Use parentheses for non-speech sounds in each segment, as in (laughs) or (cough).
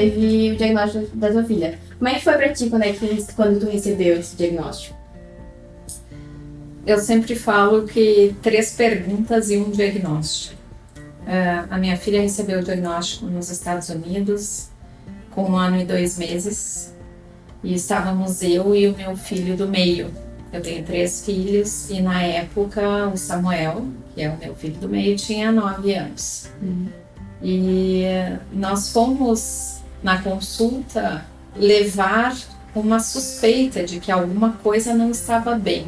teve o diagnóstico da tua filha. Como é que foi pra ti quando, é que, quando tu recebeu esse diagnóstico? Eu sempre falo que três perguntas e um diagnóstico. Uh, a minha filha recebeu o diagnóstico nos Estados Unidos com um ano e dois meses e estávamos eu e o meu filho do meio. Eu tenho três filhos e na época o Samuel, que é o meu filho do meio, tinha nove anos. Uhum. E nós fomos na consulta levar uma suspeita de que alguma coisa não estava bem,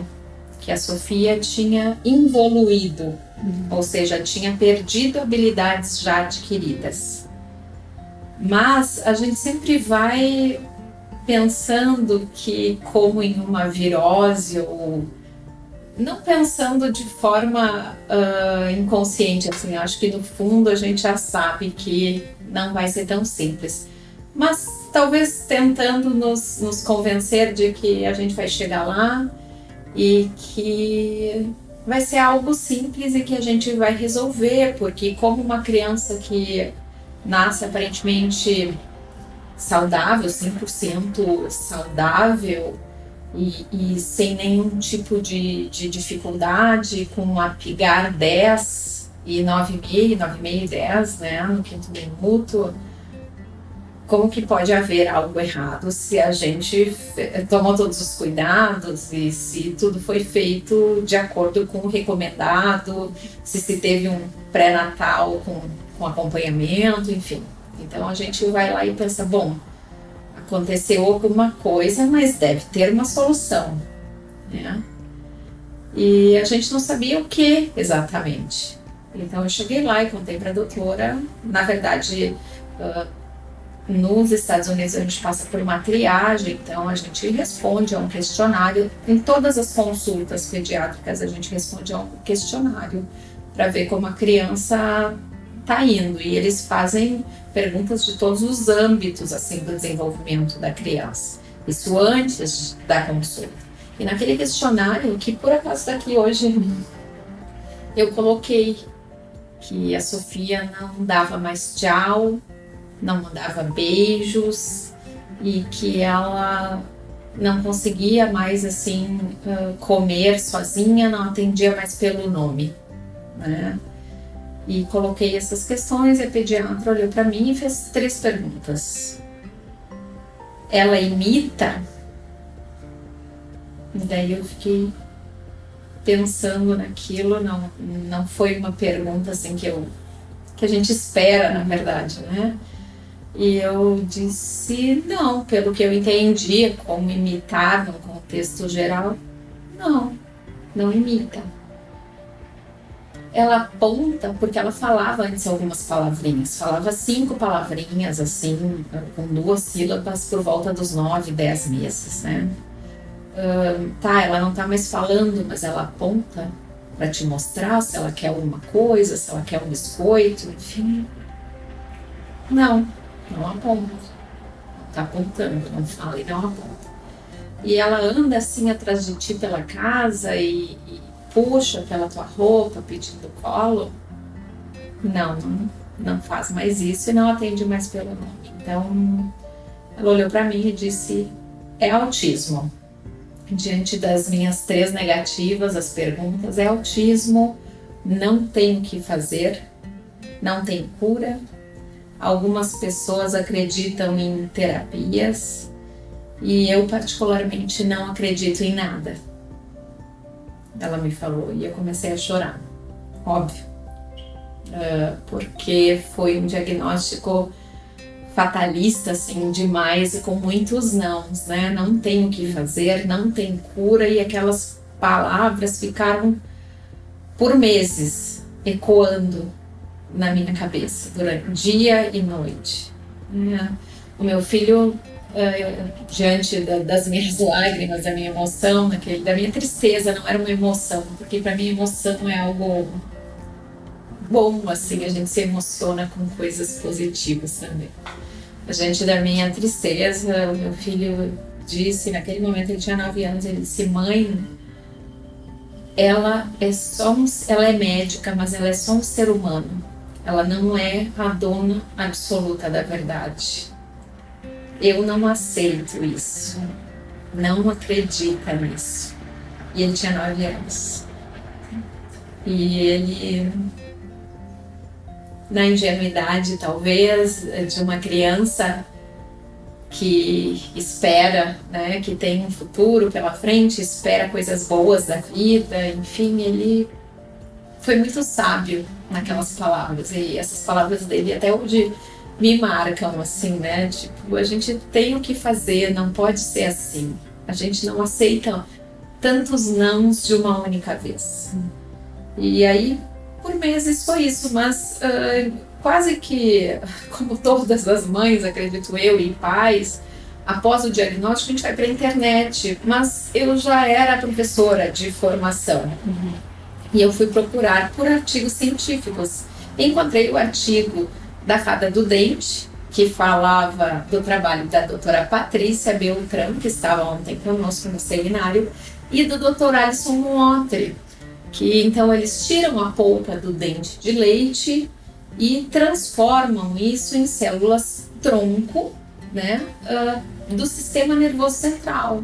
que a Sofia tinha involuído, uhum. ou seja, tinha perdido habilidades já adquiridas. Mas a gente sempre vai pensando que, como em uma virose, ou não pensando de forma uh, inconsciente, assim, acho que no fundo a gente já sabe que não vai ser tão simples. Mas talvez tentando nos, nos convencer de que a gente vai chegar lá e que vai ser algo simples e que a gente vai resolver, porque como uma criança que nasce aparentemente saudável, 100% saudável e, e, sem nenhum tipo de, de dificuldade, com a PIGAR 10 e 9,5, 9,5 e 10, né, no quinto minuto, como que pode haver algo errado se a gente tomou todos os cuidados e se tudo foi feito de acordo com o recomendado, se se teve um pré-natal com, com acompanhamento, enfim. Então a gente vai lá e pensa, bom, aconteceu alguma coisa, mas deve ter uma solução, né? E a gente não sabia o que exatamente. Então eu cheguei lá e contei para a doutora. Na verdade, uh, nos Estados Unidos a gente passa por uma triagem, então a gente responde a um questionário. Em todas as consultas pediátricas a gente responde a um questionário para ver como a criança está indo. E eles fazem perguntas de todos os âmbitos assim do desenvolvimento da criança. Isso antes da consulta. E naquele questionário, que por acaso está aqui hoje, eu coloquei que a Sofia não dava mais tchau, não mandava beijos e que ela não conseguia mais assim comer sozinha, não atendia mais pelo nome, né? E coloquei essas questões e a pediatra olhou para mim e fez três perguntas. Ela imita? E daí eu fiquei pensando naquilo, não, não foi uma pergunta assim que eu que a gente espera, na verdade, né? E eu disse não, pelo que eu entendi, como imitar no contexto geral, não, não imita ela aponta porque ela falava antes algumas palavrinhas, falava cinco palavrinhas assim, com duas sílabas por volta dos nove, dez meses, né? Tá, ela não tá mais falando, mas ela aponta para te mostrar se ela quer alguma coisa, se ela quer um biscoito, enfim. Não, não aponta. Tá apontando, não fala e não aponta. E ela anda assim atrás de ti pela casa e, e puxa pela tua roupa pedindo colo, não, não, não faz mais isso e não atende mais pelo nome. Então, ela olhou para mim e disse: é autismo. Diante das minhas três negativas, as perguntas, é autismo, não tem o que fazer, não tem cura. Algumas pessoas acreditam em terapias e eu, particularmente, não acredito em nada ela me falou, e eu comecei a chorar, óbvio, uh, porque foi um diagnóstico fatalista, assim, demais e com muitos nãos, né? Não tem o que fazer, não tem cura, e aquelas palavras ficaram por meses ecoando na minha cabeça, durante dia e noite. Né? O meu filho uh, diante da, das minhas (laughs) lágrimas, da minha emoção, da minha tristeza, não era uma emoção, porque para mim emoção é algo bom, assim, a gente se emociona com coisas positivas também. A gente, da minha tristeza, o meu filho disse, naquele momento ele tinha 9 anos, ele disse, mãe, ela é só um, ela é médica, mas ela é só um ser humano. Ela não é a dona absoluta da verdade eu não aceito isso, não acredita nisso. E ele tinha nove anos. E ele, na ingenuidade talvez, de uma criança que espera, né, que tem um futuro pela frente, espera coisas boas da vida, enfim, ele foi muito sábio naquelas palavras e essas palavras dele até hoje me marcam assim, né? Tipo, a gente tem o que fazer, não pode ser assim. A gente não aceita tantos nãos de uma única vez. E aí, por meses foi isso, mas uh, quase que, (laughs) como todas as mães, acredito eu, e pais, após o diagnóstico a gente vai para a internet. Mas eu já era professora de formação. Uhum. E eu fui procurar por artigos científicos. Encontrei o artigo da Fada do Dente, que falava do trabalho da doutora Patrícia Beltrão, que estava ontem conosco no seminário, e do doutor Alisson Muotri, que então eles tiram a polpa do dente de leite e transformam isso em células tronco né, uh, do sistema nervoso central.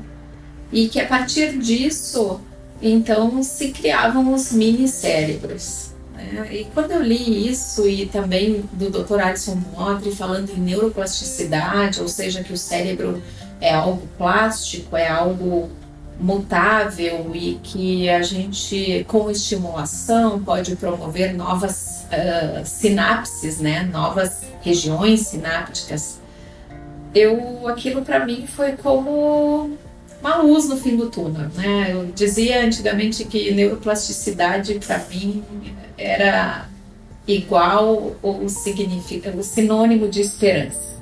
E que a partir disso, então, se criavam os mini cérebros. Né? E quando eu li isso, e também do Dr. Alisson Modri falando em neuroplasticidade, ou seja, que o cérebro é algo plástico, é algo mutável e que a gente, com estimulação, pode promover novas uh, sinapses, né? novas regiões sinápticas. Eu, aquilo para mim foi como uma luz no fim do túnel, né? Eu dizia antigamente que neuroplasticidade para mim era igual ou significa o sinônimo de esperança.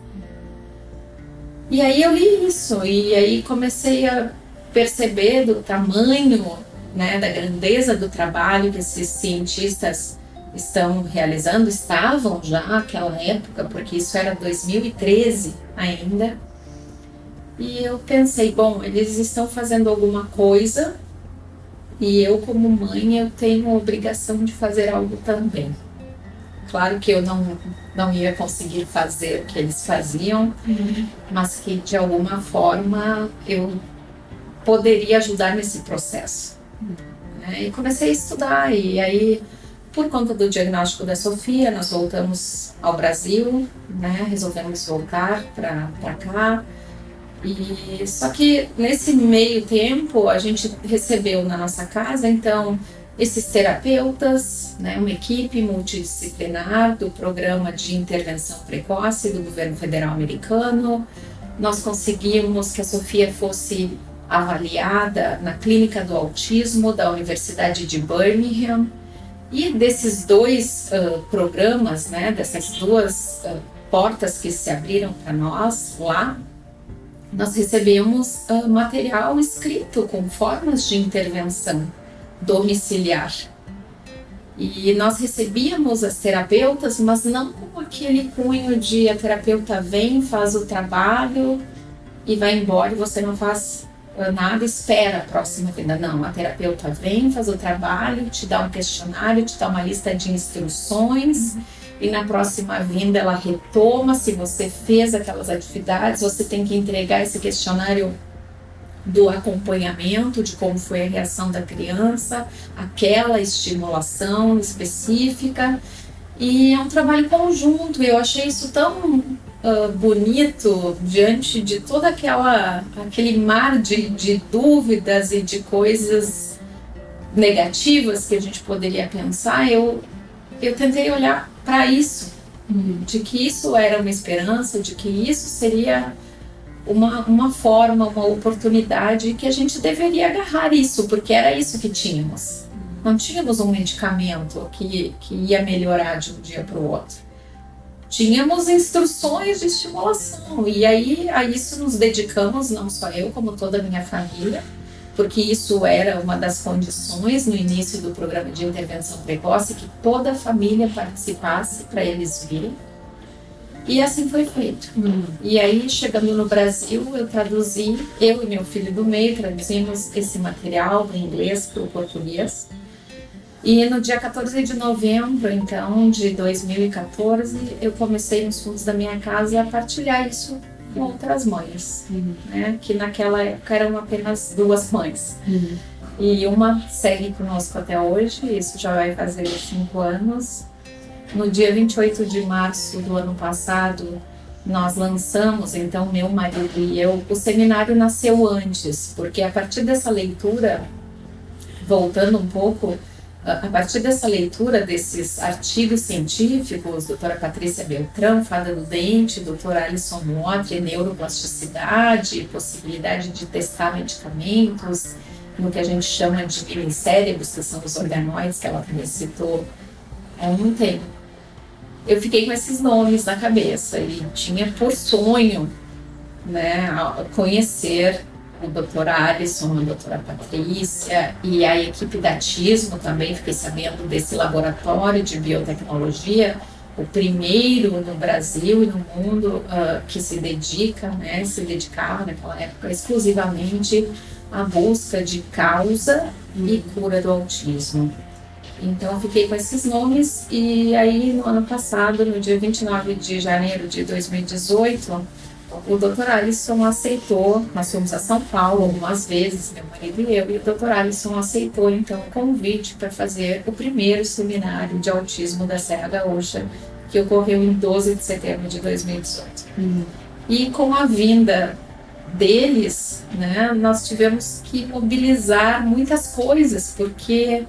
E aí eu li isso e aí comecei a perceber do tamanho, né, da grandeza do trabalho que esses cientistas estão realizando, estavam já naquela época, porque isso era 2013 ainda. E eu pensei, bom, eles estão fazendo alguma coisa e eu como mãe eu tenho a obrigação de fazer algo também. Claro que eu não não ia conseguir fazer o que eles faziam, uhum. mas que de alguma forma eu poderia ajudar nesse processo. Uhum. E comecei a estudar e aí por conta do diagnóstico da Sofia, nós voltamos ao Brasil, né? Resolvemos voltar para cá. E só que nesse meio tempo a gente recebeu na nossa casa então esses terapeutas, né, uma equipe multidisciplinar do programa de intervenção precoce do governo federal americano. Nós conseguimos que a Sofia fosse avaliada na clínica do autismo da Universidade de Birmingham. E desses dois uh, programas, né, dessas duas uh, portas que se abriram para nós lá, nós recebemos uh, material escrito com formas de intervenção domiciliar. E nós recebíamos as terapeutas, mas não com aquele cunho de a terapeuta vem, faz o trabalho e vai embora e você não faz ah, nada, espera a próxima vinda. Não, a terapeuta vem, faz o trabalho, te dá um questionário, te dá uma lista de instruções. Uhum e na próxima vinda ela retoma se você fez aquelas atividades, você tem que entregar esse questionário do acompanhamento de como foi a reação da criança, aquela estimulação específica. E é um trabalho conjunto, eu achei isso tão uh, bonito diante de todo aquela, aquele mar de, de dúvidas e de coisas negativas que a gente poderia pensar. Eu, eu tentei olhar para isso, de que isso era uma esperança, de que isso seria uma, uma forma, uma oportunidade que a gente deveria agarrar isso, porque era isso que tínhamos. Não tínhamos um medicamento que, que ia melhorar de um dia para o outro. Tínhamos instruções de estimulação, e aí a isso nos dedicamos, não só eu, como toda a minha família porque isso era uma das condições no início do programa de intervenção precoce, que toda a família participasse para eles virem. E assim foi feito. Uhum. E aí, chegando no Brasil, eu traduzi, eu e meu filho do meio, traduzimos esse material do inglês para o português. E no dia 14 de novembro, então, de 2014, eu comecei nos fundos da minha casa a partilhar isso outras mães, uhum. né? Que naquela época eram apenas duas mães. Uhum. E uma segue conosco até hoje, isso já vai fazer cinco anos. No dia 28 de março do ano passado, nós lançamos, então, meu marido e eu, o seminário nasceu antes, porque a partir dessa leitura, voltando um pouco, a partir dessa leitura desses artigos científicos, doutora Patrícia Beltrão, Fada do Dente, doutor Alisson Motri, neuroplasticidade, possibilidade de testar medicamentos, no que a gente chama de minicérebros, que são os organoides que ela também citou há um tempo. Eu fiquei com esses nomes na cabeça e tinha por sonho né, conhecer o Dr. Alisson, a doutora Patrícia e a equipe da TISMO também, fiquei sabendo desse laboratório de biotecnologia, o primeiro no Brasil e no mundo uh, que se dedica, né, se dedicava naquela época exclusivamente à busca de causa e cura do autismo. Então eu fiquei com esses nomes e aí no ano passado, no dia 29 de janeiro de 2018, o Dr. Alisson aceitou, nós fomos a São Paulo algumas vezes, meu marido e eu, e o Dr. Alisson aceitou então o convite para fazer o primeiro seminário de autismo da Serra Gaúcha, que ocorreu em 12 de setembro de 2018. Uhum. E com a vinda deles, né, nós tivemos que mobilizar muitas coisas, porque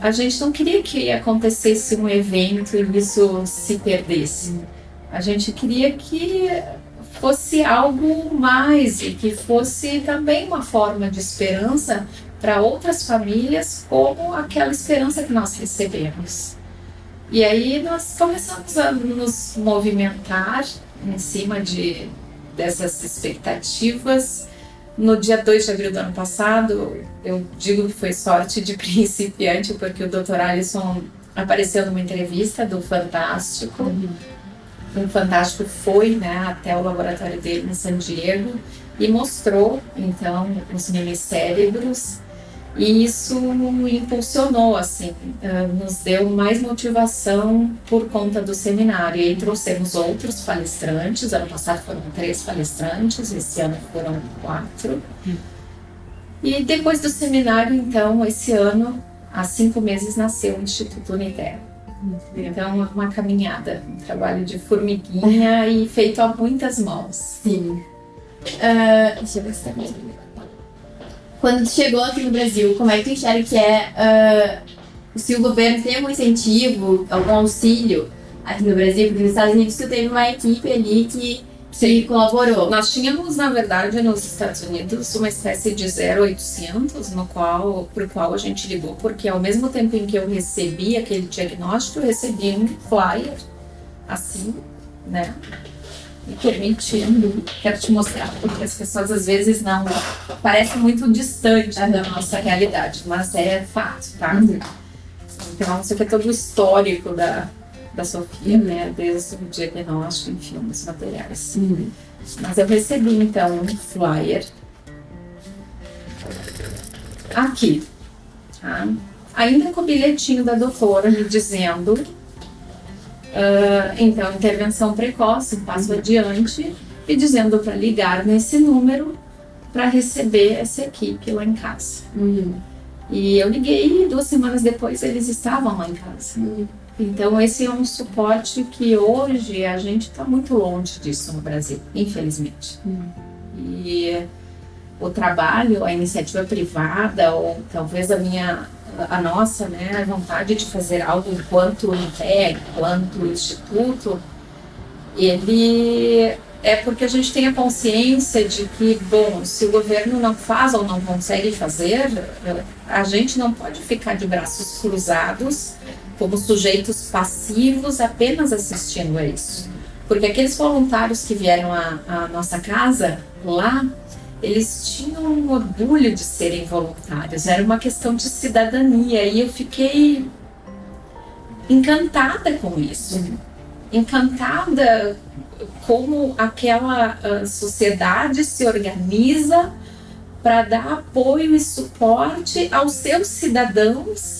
a gente não queria que acontecesse um evento e isso se perdesse. A gente queria que fosse algo mais e que fosse também uma forma de esperança para outras famílias, como aquela esperança que nós recebemos. E aí nós começamos a nos movimentar em cima de dessas expectativas no dia 2 de abril do ano passado, eu digo que foi sorte de (laughs) principiante, porque o Dr. Alisson apareceu numa entrevista do Fantástico. Uhum. O Fantástico foi né, até o laboratório dele em San Diego e mostrou, então, os minicérebros e isso impulsionou, assim, eh, nos deu mais motivação por conta do seminário. E aí trouxemos outros palestrantes. Ano passado foram três palestrantes, esse ano foram quatro. E depois do seminário, então, esse ano, há cinco meses, nasceu o Instituto Uniter. Então, uma caminhada, um trabalho de formiguinha e feito a muitas mãos. Sim. Uh, deixa eu ver se tá quando tu chegou aqui no Brasil, como é que tu enxerga que é uh, se o governo tem algum incentivo, algum auxílio aqui no Brasil? Porque nos Estados Unidos tu teve uma equipe ali que, que colaborou. Nós tínhamos, na verdade, nos Estados Unidos uma espécie de 0800 no qual, pro qual a gente ligou, porque ao mesmo tempo em que eu recebi aquele diagnóstico, eu recebi um flyer assim, né? me permitindo, quero te mostrar, porque as pessoas às vezes não parece muito distante da nossa realidade, mas é fato, tá? Uhum. Então, isso aqui é todo o histórico da, da Sofia, uhum. né? Desde o diagnóstico, enfim, os materiais. Uhum. Mas eu recebi então um flyer aqui, tá? Ainda com o bilhetinho da doutora me dizendo Uh, então, intervenção precoce, passo uhum. adiante, e dizendo para ligar nesse número para receber essa equipe lá em casa. Uhum. E eu liguei e duas semanas depois eles estavam lá em casa. Uhum. Então, esse é um suporte que hoje a gente está muito longe disso no Brasil, infelizmente. Uhum. E o trabalho, a iniciativa privada, ou talvez a minha a nossa né, a vontade de fazer algo enquanto INTEG, enquanto instituto, ele é porque a gente tem a consciência de que, bom, se o governo não faz ou não consegue fazer, a gente não pode ficar de braços cruzados como sujeitos passivos apenas assistindo a isso. Porque aqueles voluntários que vieram à, nossa casa lá, eles tinham um orgulho de serem voluntários, era uma questão de cidadania e eu fiquei encantada com isso. Encantada como aquela uh, sociedade se organiza para dar apoio e suporte aos seus cidadãos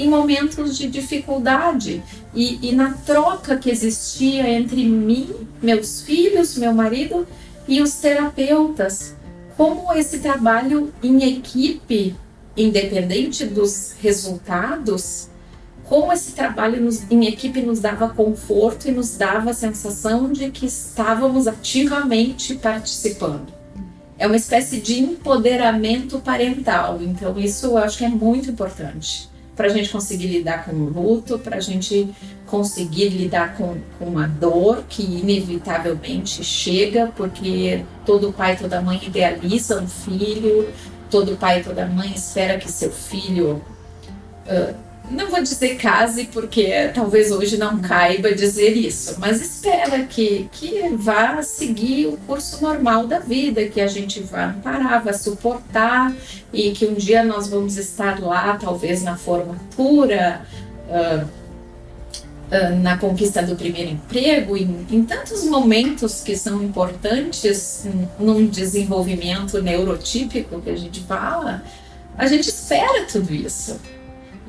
em momentos de dificuldade e, e na troca que existia entre mim, meus filhos, meu marido E os terapeutas, como esse trabalho em equipe, independente dos resultados, como esse trabalho nos, em equipe nos dava conforto e nos dava a sensação de que estávamos ativamente participando. É uma espécie de empoderamento parental, então isso eu acho que é muito importante para a gente conseguir lidar com o luto, para a gente conseguir lidar com, com uma dor que inevitavelmente chega, porque todo pai toda mãe idealiza um filho, todo pai toda mãe espera que seu filho. Uh, não vou dizer case, porque talvez hoje não caiba dizer isso, mas espera que, que vá seguir o curso normal da vida, que a gente vá amparar, vá suportar e que um dia nós vamos estar lá, talvez na formatura, uh, uh, na conquista do primeiro emprego, em, em tantos momentos que são importantes num desenvolvimento neurotípico que a gente fala, a gente espera tudo isso.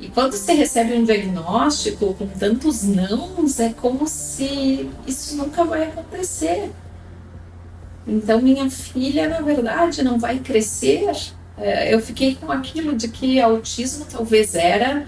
E quando você recebe um diagnóstico com tantos nãos, é como se isso nunca vai acontecer. Então, minha filha, na verdade, não vai crescer. É, eu fiquei com aquilo de que autismo talvez era,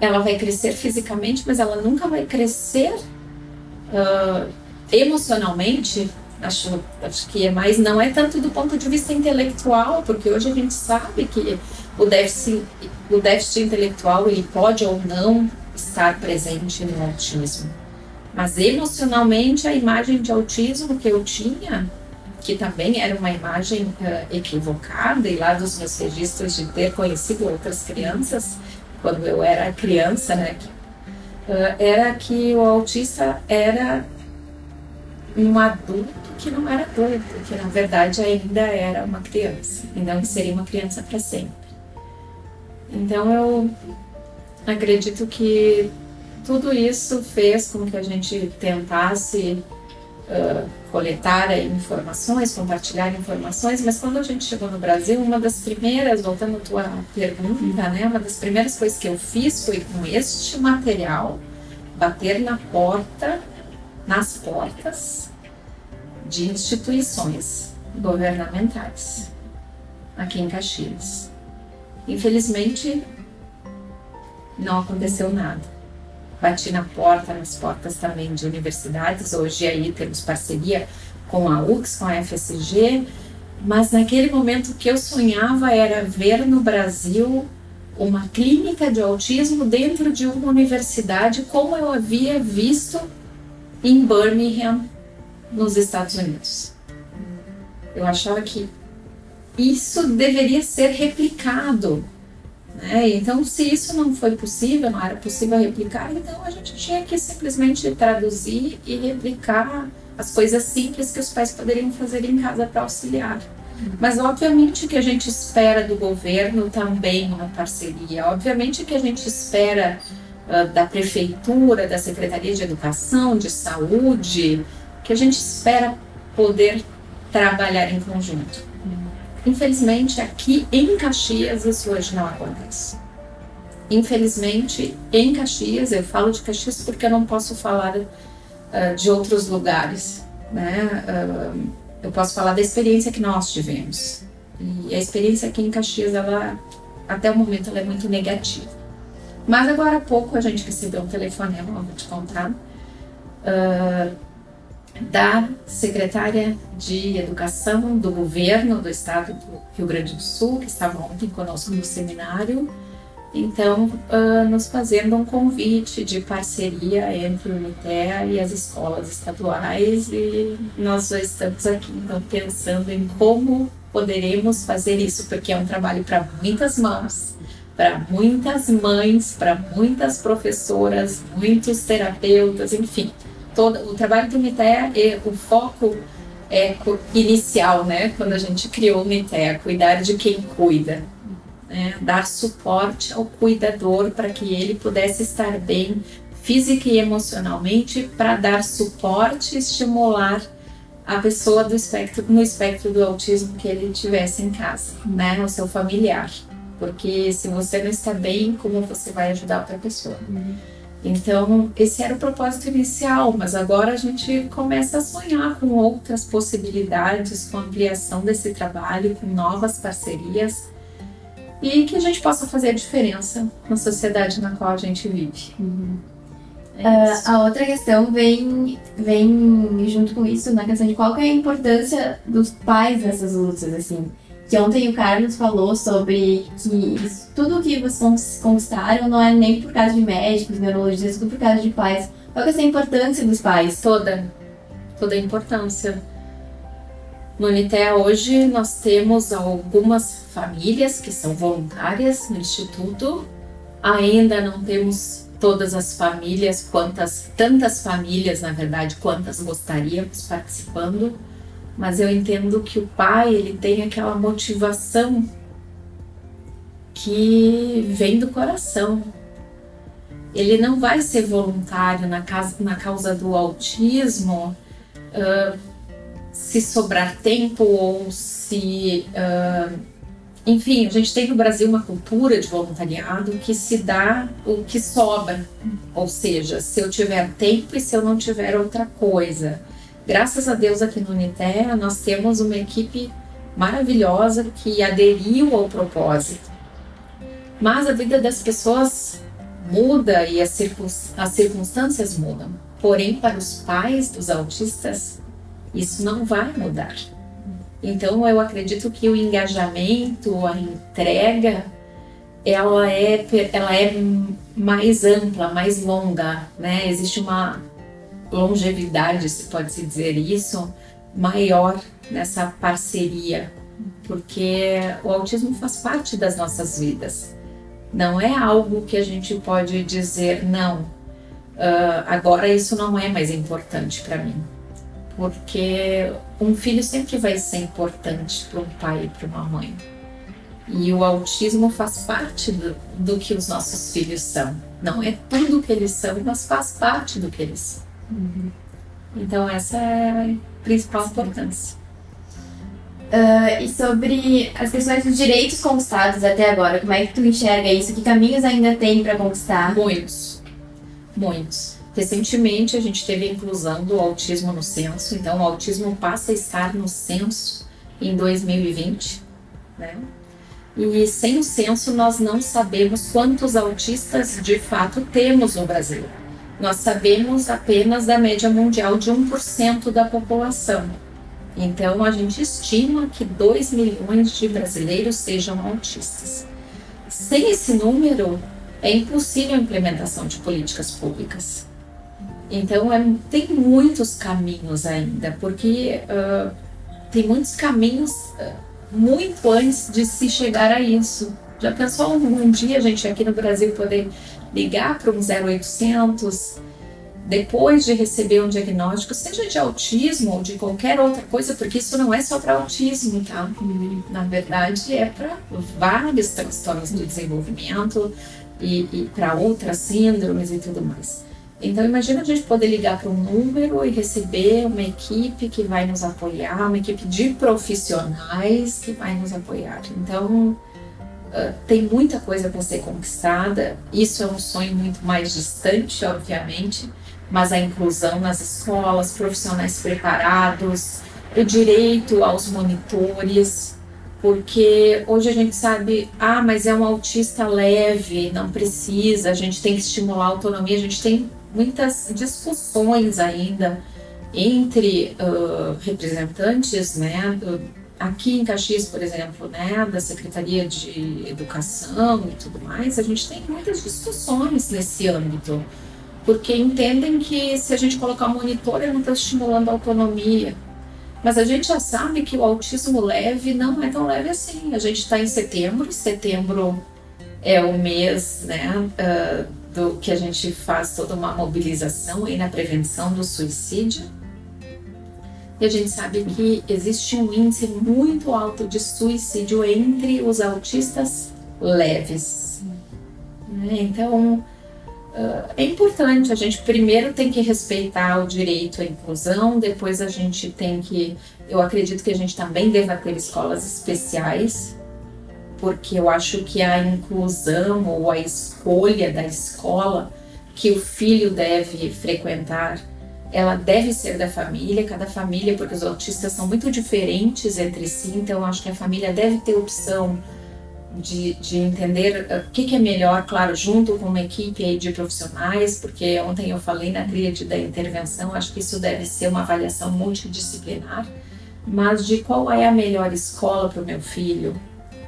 ela vai crescer fisicamente, mas ela nunca vai crescer uh, emocionalmente. Acho, acho que é mais, não é tanto do ponto de vista intelectual, porque hoje a gente sabe que o déficit, o déficit intelectual ele pode ou não estar presente no autismo. Mas emocionalmente a imagem de autismo que eu tinha, que também era uma imagem uh, equivocada, e lá dos meus registros de ter conhecido outras crianças, quando eu era criança, né, uh, era que o autista era um adulto que não era adulto, que na verdade ainda era uma criança, então que seria uma criança para sempre. Então eu acredito que tudo isso fez com que a gente tentasse uh, coletar informações, compartilhar informações, mas quando a gente chegou no Brasil, uma das primeiras, voltando à tua pergunta, né, uma das primeiras coisas que eu fiz foi com este material bater na porta, nas portas de instituições governamentais aqui em Caxias. Infelizmente, não aconteceu nada. Bati na porta, nas portas também de universidades. Hoje aí temos parceria com a UX, com a FSG, mas naquele momento o que eu sonhava era ver no Brasil uma clínica de autismo dentro de uma universidade, como eu havia visto em Birmingham, nos Estados Unidos. Eu achava que isso deveria ser replicado. Né? Então, se isso não foi possível, não era possível replicar, então a gente tinha que simplesmente traduzir e replicar as coisas simples que os pais poderiam fazer em casa para auxiliar. Mas obviamente que a gente espera do governo também uma parceria. Obviamente que a gente espera uh, da prefeitura, da Secretaria de Educação, de Saúde, que a gente espera poder trabalhar em conjunto. Infelizmente, aqui em Caxias, isso hoje não acontece. Infelizmente, em Caxias, eu falo de Caxias porque eu não posso falar uh, de outros lugares, né? Uh, eu posso falar da experiência que nós tivemos. E a experiência aqui em Caxias, ela, até o momento, ela é muito negativa. Mas agora há pouco a gente recebeu um telefonema, vou te contar, uh, da secretária de Educação do governo do estado do Rio Grande do Sul, que estava ontem conosco no seminário, então uh, nos fazendo um convite de parceria entre o UNITEA e as escolas estaduais. E nós estamos aqui então pensando em como poderemos fazer isso, porque é um trabalho para muitas mãos, para muitas mães, para muitas professoras, muitos terapeutas, enfim todo o trabalho do MITEA, o foco é inicial, né, quando a gente criou o MITEA, cuidar de quem cuida, né, dar suporte ao cuidador para que ele pudesse estar bem física e emocionalmente, para dar suporte e estimular a pessoa do espectro, no espectro do autismo que ele tivesse em casa, né, o seu familiar. Porque se você não está bem, como você vai ajudar outra pessoa? Uhum. Então, esse era o propósito inicial, mas agora a gente começa a sonhar com outras possibilidades, com a ampliação desse trabalho, com novas parcerias e que a gente possa fazer a diferença na sociedade na qual a gente vive. Uhum. É uh, a outra questão vem, vem junto com isso na questão de qual é a importância dos pais nessas lutas, assim. Que ontem o Carlos falou sobre que tudo que vocês conquistaram não é nem por causa de médicos, neurologistas, tudo por causa de pais. Qual é essa importância dos pais? Toda. Toda a importância. No Unitea hoje nós temos algumas famílias que são voluntárias no Instituto. Ainda não temos todas as famílias, quantas tantas famílias, na verdade, quantas gostaríamos participando, mas eu entendo que o pai, ele tem aquela motivação que vem do coração. Ele não vai ser voluntário na, casa, na causa do autismo uh, se sobrar tempo ou se. Uh, enfim, a gente tem no Brasil uma cultura de voluntariado que se dá o que sobra. Ou seja, se eu tiver tempo e se eu não tiver outra coisa. Graças a Deus aqui no Unitea nós temos uma equipe maravilhosa que aderiu ao propósito. Mas a vida das pessoas muda e as, circunstâncias mudam. Porém, para os pais dos autistas, isso não vai mudar. Então eu acredito que o engajamento, a entrega, ela é, ela é mais ampla, mais longa, né? Existe uma longevidade, se pode se dizer isso, maior nessa parceria, porque o autismo faz parte das nossas vidas. Não é algo que a gente pode dizer não. Uh, agora isso não é mais importante para mim porque um filho sempre vai ser importante para um pai e para uma mãe. E o autismo faz parte do, do, que os nossos filhos são. Não é tudo o que eles são, mas faz parte do que eles são. Uhum. Então, essa é a principal importância. Uh, e sobre as questões dos direitos conquistados até agora, como é que tu enxerga isso? Que caminhos ainda tem para conquistar? Muitos, muitos. Recentemente a gente teve a inclusão do autismo no censo, então o autismo passa a estar no censo em 2020, né? E sem o censo nós não sabemos quantos autistas de fato temos no Brasil. Nós sabemos apenas da média mundial de 1% da população. Então a gente estima que 2 milhões de brasileiros sejam autistas. Sem esse número, é impossível a implementação de políticas públicas. Então é, tem muitos caminhos ainda, porque uh, tem muitos caminhos muito antes de se chegar a isso. Já pensou um dia a gente aqui no Brasil poder ligar para um 0800 depois de receber um diagnóstico, seja de autismo ou de qualquer outra coisa, porque isso não é só para autismo, tá? Na verdade, é para vários transtornos do desenvolvimento e, e para outras síndromes e tudo mais. Então imagina a gente poder ligar para um número e receber uma equipe que vai nos apoiar, uma equipe de profissionais que vai nos apoiar. Então uh, tem muita coisa para ser conquistada. Isso é um sonho muito mais distante, obviamente, mas a inclusão nas escolas, profissionais preparados, o direito aos monitores, porque hoje a gente sabe, ah, mas é um autista leve, não precisa, a gente tem que estimular a autonomia, a gente tem muitas discussões ainda entre uh, representantes, né, aqui em Caxias, por exemplo, né, da Secretaria de Educação e tudo mais, a gente tem muitas discussões nesse âmbito, porque entendem que se a gente colocar monitor, ele não está estimulando a autonomia. Mas a gente já sabe que o autismo leve não é tão leve assim. A gente está em setembro, setembro é o mês, né, uh, do que a gente faz toda uma mobilização aí na prevenção do suicídio. E a gente sabe que existe um índice muito alto de suicídio entre os autistas leves. Né? Então, é importante, a gente primeiro tem que respeitar o direito à inclusão, depois a gente tem que, eu acredito que a gente também deva ter escolas especiais porque eu acho que a inclusão ou a escolha da escola que o filho deve frequentar, ela deve ser da família, cada família, porque os autistas são muito diferentes entre si, então acho que a família deve ter opção de, de entender o que, que, é melhor, claro, junto com uma equipe aí de profissionais, porque ontem eu falei na tríade da intervenção, acho que isso deve ser uma avaliação multidisciplinar, mas de qual é a melhor escola para o meu filho.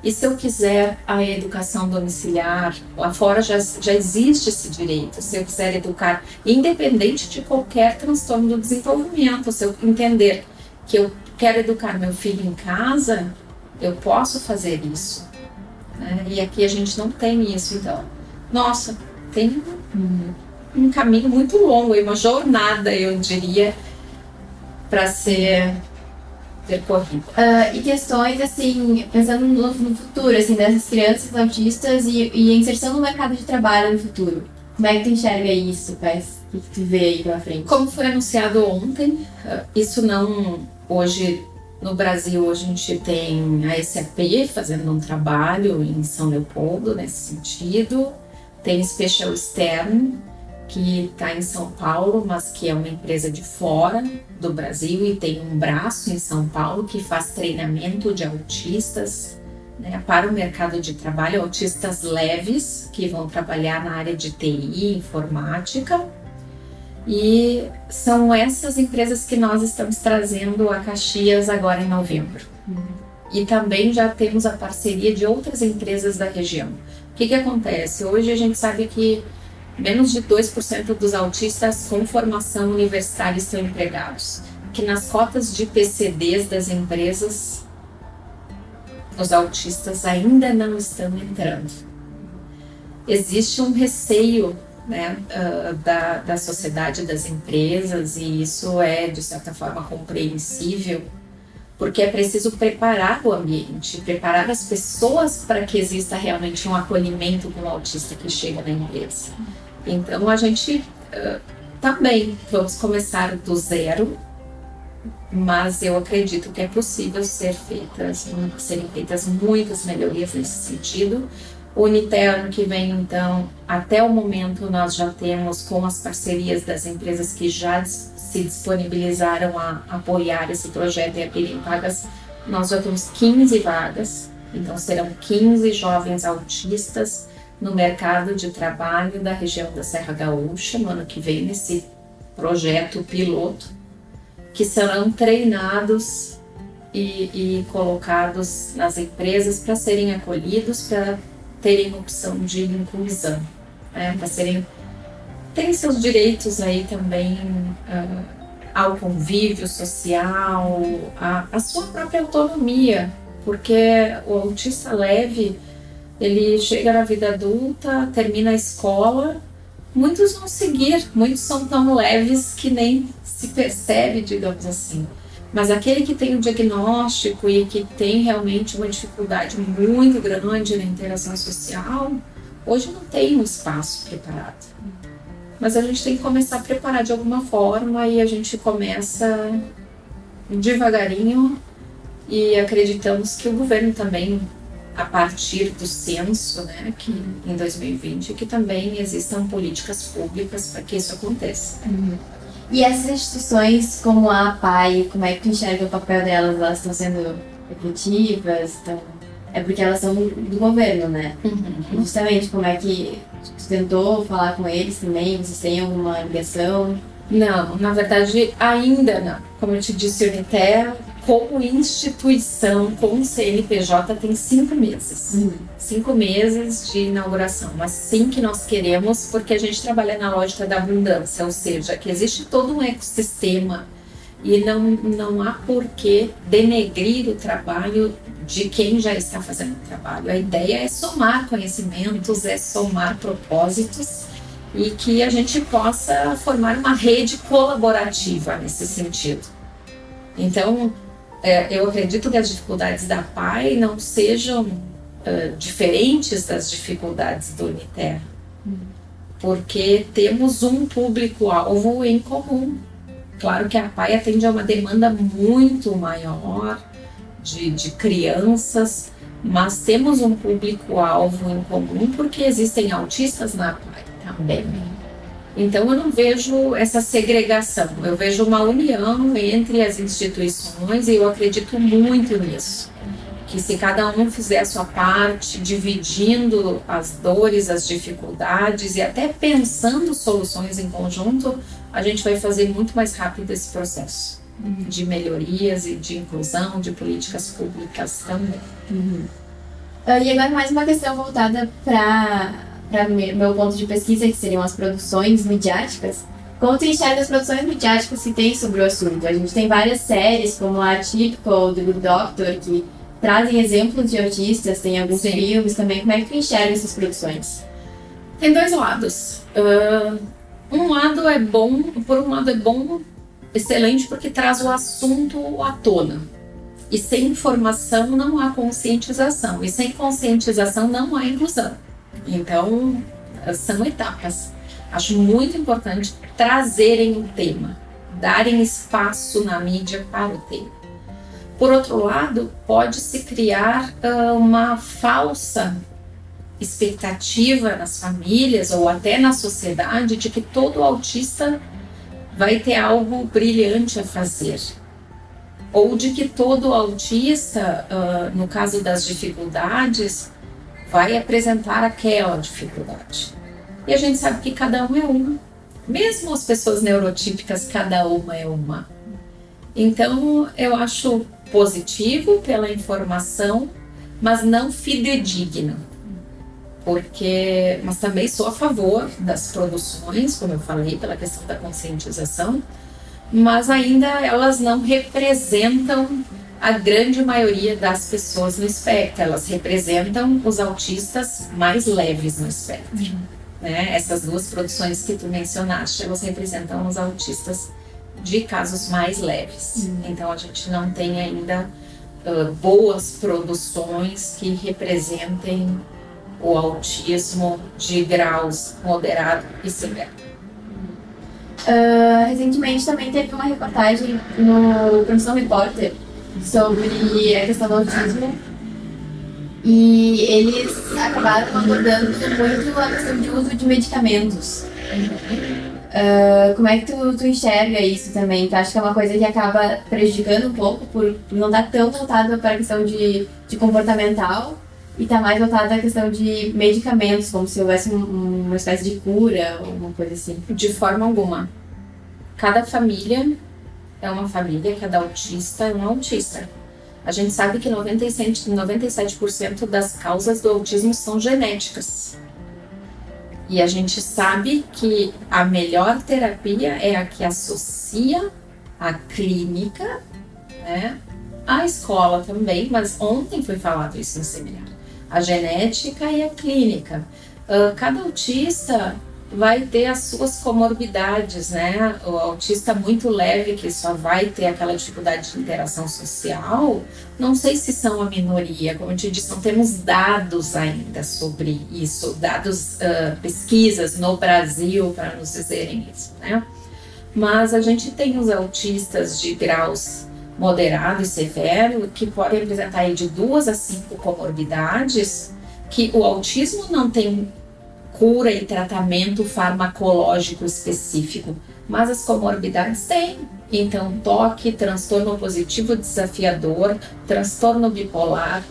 E se eu quiser a educação domiciliar, lá fora já, já existe esse direito. Se eu quiser educar, independente de qualquer transtorno do desenvolvimento, se eu entender que eu quero educar meu filho em casa, eu posso fazer isso. Né? E aqui a gente não tem isso. Então, nossa, tem um, um caminho muito longo, uma jornada, eu diria, para ser percorrida. Uh, e questões, assim, pensando no, no, futuro, assim, dessas crianças autistas e, e a inserção no mercado de trabalho no futuro. Como é que tu enxerga isso, Paz? O que tu vê aí pela frente? Como foi anunciado ontem, isso não hoje no Brasil, a gente tem a SAP fazendo um trabalho em São Leopoldo nesse sentido. Tem Special Stern, que está em São Paulo, mas que é uma empresa de fora do Brasil e tem um braço em São Paulo que faz treinamento de autistas né, para o mercado de trabalho, autistas leves que vão trabalhar na área de TI, informática e são essas empresas que nós estamos trazendo a Caxias agora em novembro. Uhum. E também já temos a parceria de outras empresas da região. O que, que acontece? Hoje a gente sabe que menos de 2% dos autistas com formação universitária estão empregados. Que nas cotas de PCDs das empresas, os autistas ainda não estão entrando. Existe um receio né, uh, da, da sociedade, das empresas, e isso é, de certa forma, compreensível, porque é preciso preparar o ambiente, preparar as pessoas para que exista realmente um acolhimento com o autista que chega na empresa. Então, a gente uh, também vamos começar do zero, mas eu acredito que é possível ser feitas, serem feitas muitas melhorias nesse sentido, o Unitel ano que vem, então, até o momento nós já temos com as parcerias das empresas que já se disponibilizaram a apoiar esse projeto e abrirem vagas, nós já temos 15 vagas, então serão 15 jovens autistas no mercado de trabalho da região da Serra Gaúcha no ano que vem, nesse projeto piloto, que serão treinados e, e colocados nas empresas para serem acolhidos, para terem opção de inclusão, né, para serem terem seus direitos aí também uh, ao convívio social, a, sua própria autonomia, porque o autista leve ele chega na vida adulta, termina a escola, muitos vão seguir, muitos são tão leves que nem se percebe, digamos assim. Mas aquele que tem o diagnóstico e que tem realmente uma dificuldade muito grande na interação social, hoje não tem um espaço preparado. Mas a gente tem que começar a preparar de alguma forma e a gente começa devagarinho e acreditamos que o governo também a partir do censo, né, que em 2020, que também existam políticas públicas para que isso aconteça. Uhum. E essas instituições, como a PAI, como é que tu enxerga o papel delas? Elas estão sendo efetivas? Estão... É porque elas são do governo, né? Uhum. Justamente, como é que tu tentou falar com eles também? Vocês têm alguma ligação? Não, na verdade, ainda não. Como eu te disse, o Uniter como instituição, como CNPJ, tem cinco meses. Uhum. Cinco meses de inauguração. Mas sim que nós queremos, porque a gente trabalha na lógica da abundância, ou seja, que existe todo um ecossistema e não, não há por que denegrir o trabalho de quem já está fazendo o trabalho. A ideia é somar conhecimentos, é somar propósitos e que a gente possa formar uma rede colaborativa nesse sentido. Então, é, eu acredito que as dificuldades da PAI não sejam uh, diferentes das dificuldades do Uniter, porque temos um público-alvo em comum. Claro que a PAI atende a uma demanda muito maior de, de crianças, mas temos um público-alvo em comum porque existem autistas na PAI também. Então eu não vejo essa segregação, eu vejo uma união entre as instituições e eu acredito muito nisso. Que se cada um fizer a sua parte, dividindo as dores, as dificuldades e até pensando soluções em conjunto, a gente vai fazer muito mais rápido esse processo uhum. de melhorias e de inclusão, de políticas públicas também. Uhum. Uh, e agora mais uma questão voltada para para meu ponto de pesquisa, que seriam as produções midiáticas, como tu enxerga as produções midiáticas que tem sobre o assunto? A gente tem várias séries, como a Typical, The Good Doctor, que trazem exemplos de autistas, tem alguns Sim. filmes também. Como é que tu enxerga essas produções? Tem dois lados. Uh, um lado é bom, por um lado é bom, excelente, porque traz o assunto à tona. E sem informação não há conscientização. E sem conscientização não há inclusão. Então, são etapas. Acho muito importante trazerem o tema, darem espaço na mídia para o tema. Por outro lado, pode-se criar uh, uma falsa expectativa nas famílias ou até na sociedade de que todo autista vai ter algo brilhante a fazer. Ou de que todo autista, uh, no caso das dificuldades, vai apresentar aquela dificuldade. E a gente sabe que cada um é uma. Mesmo as pessoas neurotípicas, cada uma é uma. Então, eu acho positivo pela informação, mas não fidedigno. Porque, mas também sou a favor das produções, como eu falei, pela questão da conscientização, mas ainda elas não representam a grande maioria das pessoas no espectro. Elas representam os autistas mais leves no espectro. Uhum. Né? Essas duas produções que tu mencionaste, elas representam os autistas de casos mais leves. Uhum. Então a gente não tem ainda uh, boas produções que representem o autismo de graus moderado e severo. Uh, recentemente também teve uma reportagem no Profissão Repórter sobre a questão do autismo. E eles acabaram abordando muito a questão de uso de medicamentos. Uh, como é que tu, tu enxerga isso também? Tu acha que é uma coisa que acaba prejudicando um pouco por, não estar tão voltado para a questão de, de comportamental e tá mais voltado à questão de medicamentos, como se houvesse um, uma espécie de cura ou uma coisa assim? De forma alguma. Cada família é uma família, cada autista é um autista. A gente sabe que 97%, 97 das causas do autismo são genéticas. E a gente sabe que a melhor terapia é a que associa a clínica, né, a escola também, mas ontem foi falado isso no seminário. A genética e a clínica. Uh, cada autista vai ter as suas comorbidades, né? O autista muito leve, que só vai ter aquela dificuldade de interação social, não sei se são a minoria, como eu te disse, não temos dados ainda sobre isso, dados, uh, pesquisas no Brasil para nos dizerem isso, né? Mas a gente tem os autistas de graus moderado e severo que podem apresentar de duas a cinco comorbidades que o autismo não tem cura e tratamento farmacológico específico, mas as comorbidades têm. Então, toque, transtorno positivo desafiador, transtorno bipolar,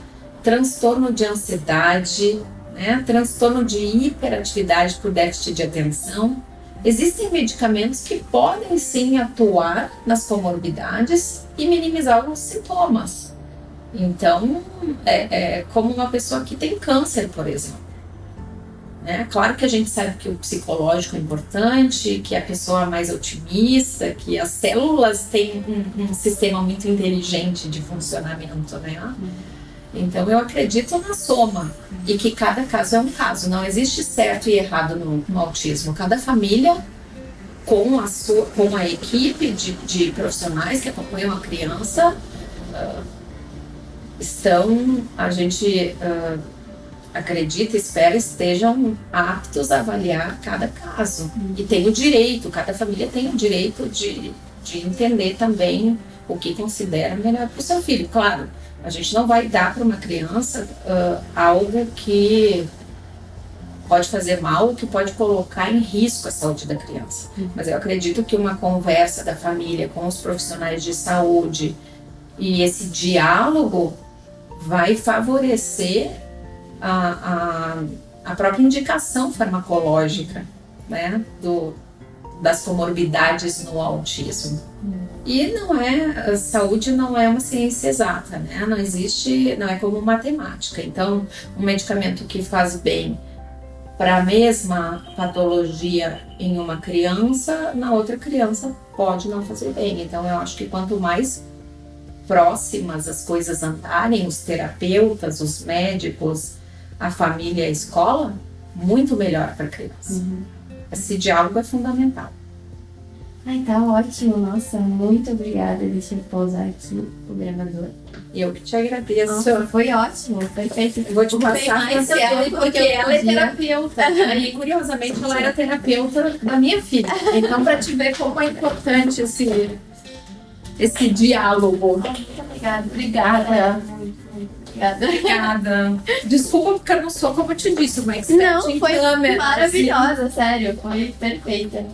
transtorno de ansiedade, né? transtorno de hiperatividade por déficit de atenção. Existem medicamentos que podem sim atuar nas comorbidades e minimizar alguns sintomas. Então, é, é como uma pessoa que tem câncer, por exemplo. Né? Claro que a gente sabe que o psicológico é importante, que a pessoa é mais otimista, que as células têm um, um sistema muito inteligente de funcionamento, né? Então eu acredito na soma e que cada caso é um caso. Não existe certo e errado no, no autismo. Cada família com a sua, com a equipe de, de profissionais que acompanham a criança uh, estão a gente uh, acredita, espera, estejam aptos a avaliar cada caso. E tem o direito, cada família tem o direito de, de entender também o que considera melhor para o seu filho. Claro, a gente não vai dar para uma criança uh, algo que pode fazer mal, que pode colocar em risco a saúde da criança. Mas eu acredito que uma conversa da família com os profissionais de saúde e esse diálogo vai favorecer a, a, a própria indicação farmacológica né, do, das comorbidades no autismo. E não é, saúde não é uma ciência exata, né? Não existe, não é como matemática. Então, um medicamento que faz bem para a mesma patologia em uma criança, na outra criança pode não fazer bem. Então, eu acho que quanto mais próximas as coisas andarem, os terapeutas, os médicos, a família, a escola, muito melhor para a criança. Uhum. Esse diálogo é fundamental. Ai, tá ótimo. Nossa, muito obrigada. Deixa eu pausar aqui o gravador. Eu que te agradeço. Nossa, foi ótimo. Perfeito. Eu vou te passar mais tempo ela, porque que eu ela é terapeuta. E curiosamente ela era terapeuta da minha filha. Então, para te ver como é importante esse, esse diálogo. Muito obrigada. Obrigada. Muito obrigada. Obrigada. Desculpa porque eu não sou, como eu te disse, uma expert Não, foi câmera, assim. maravilhosa, sério. Foi perfeita.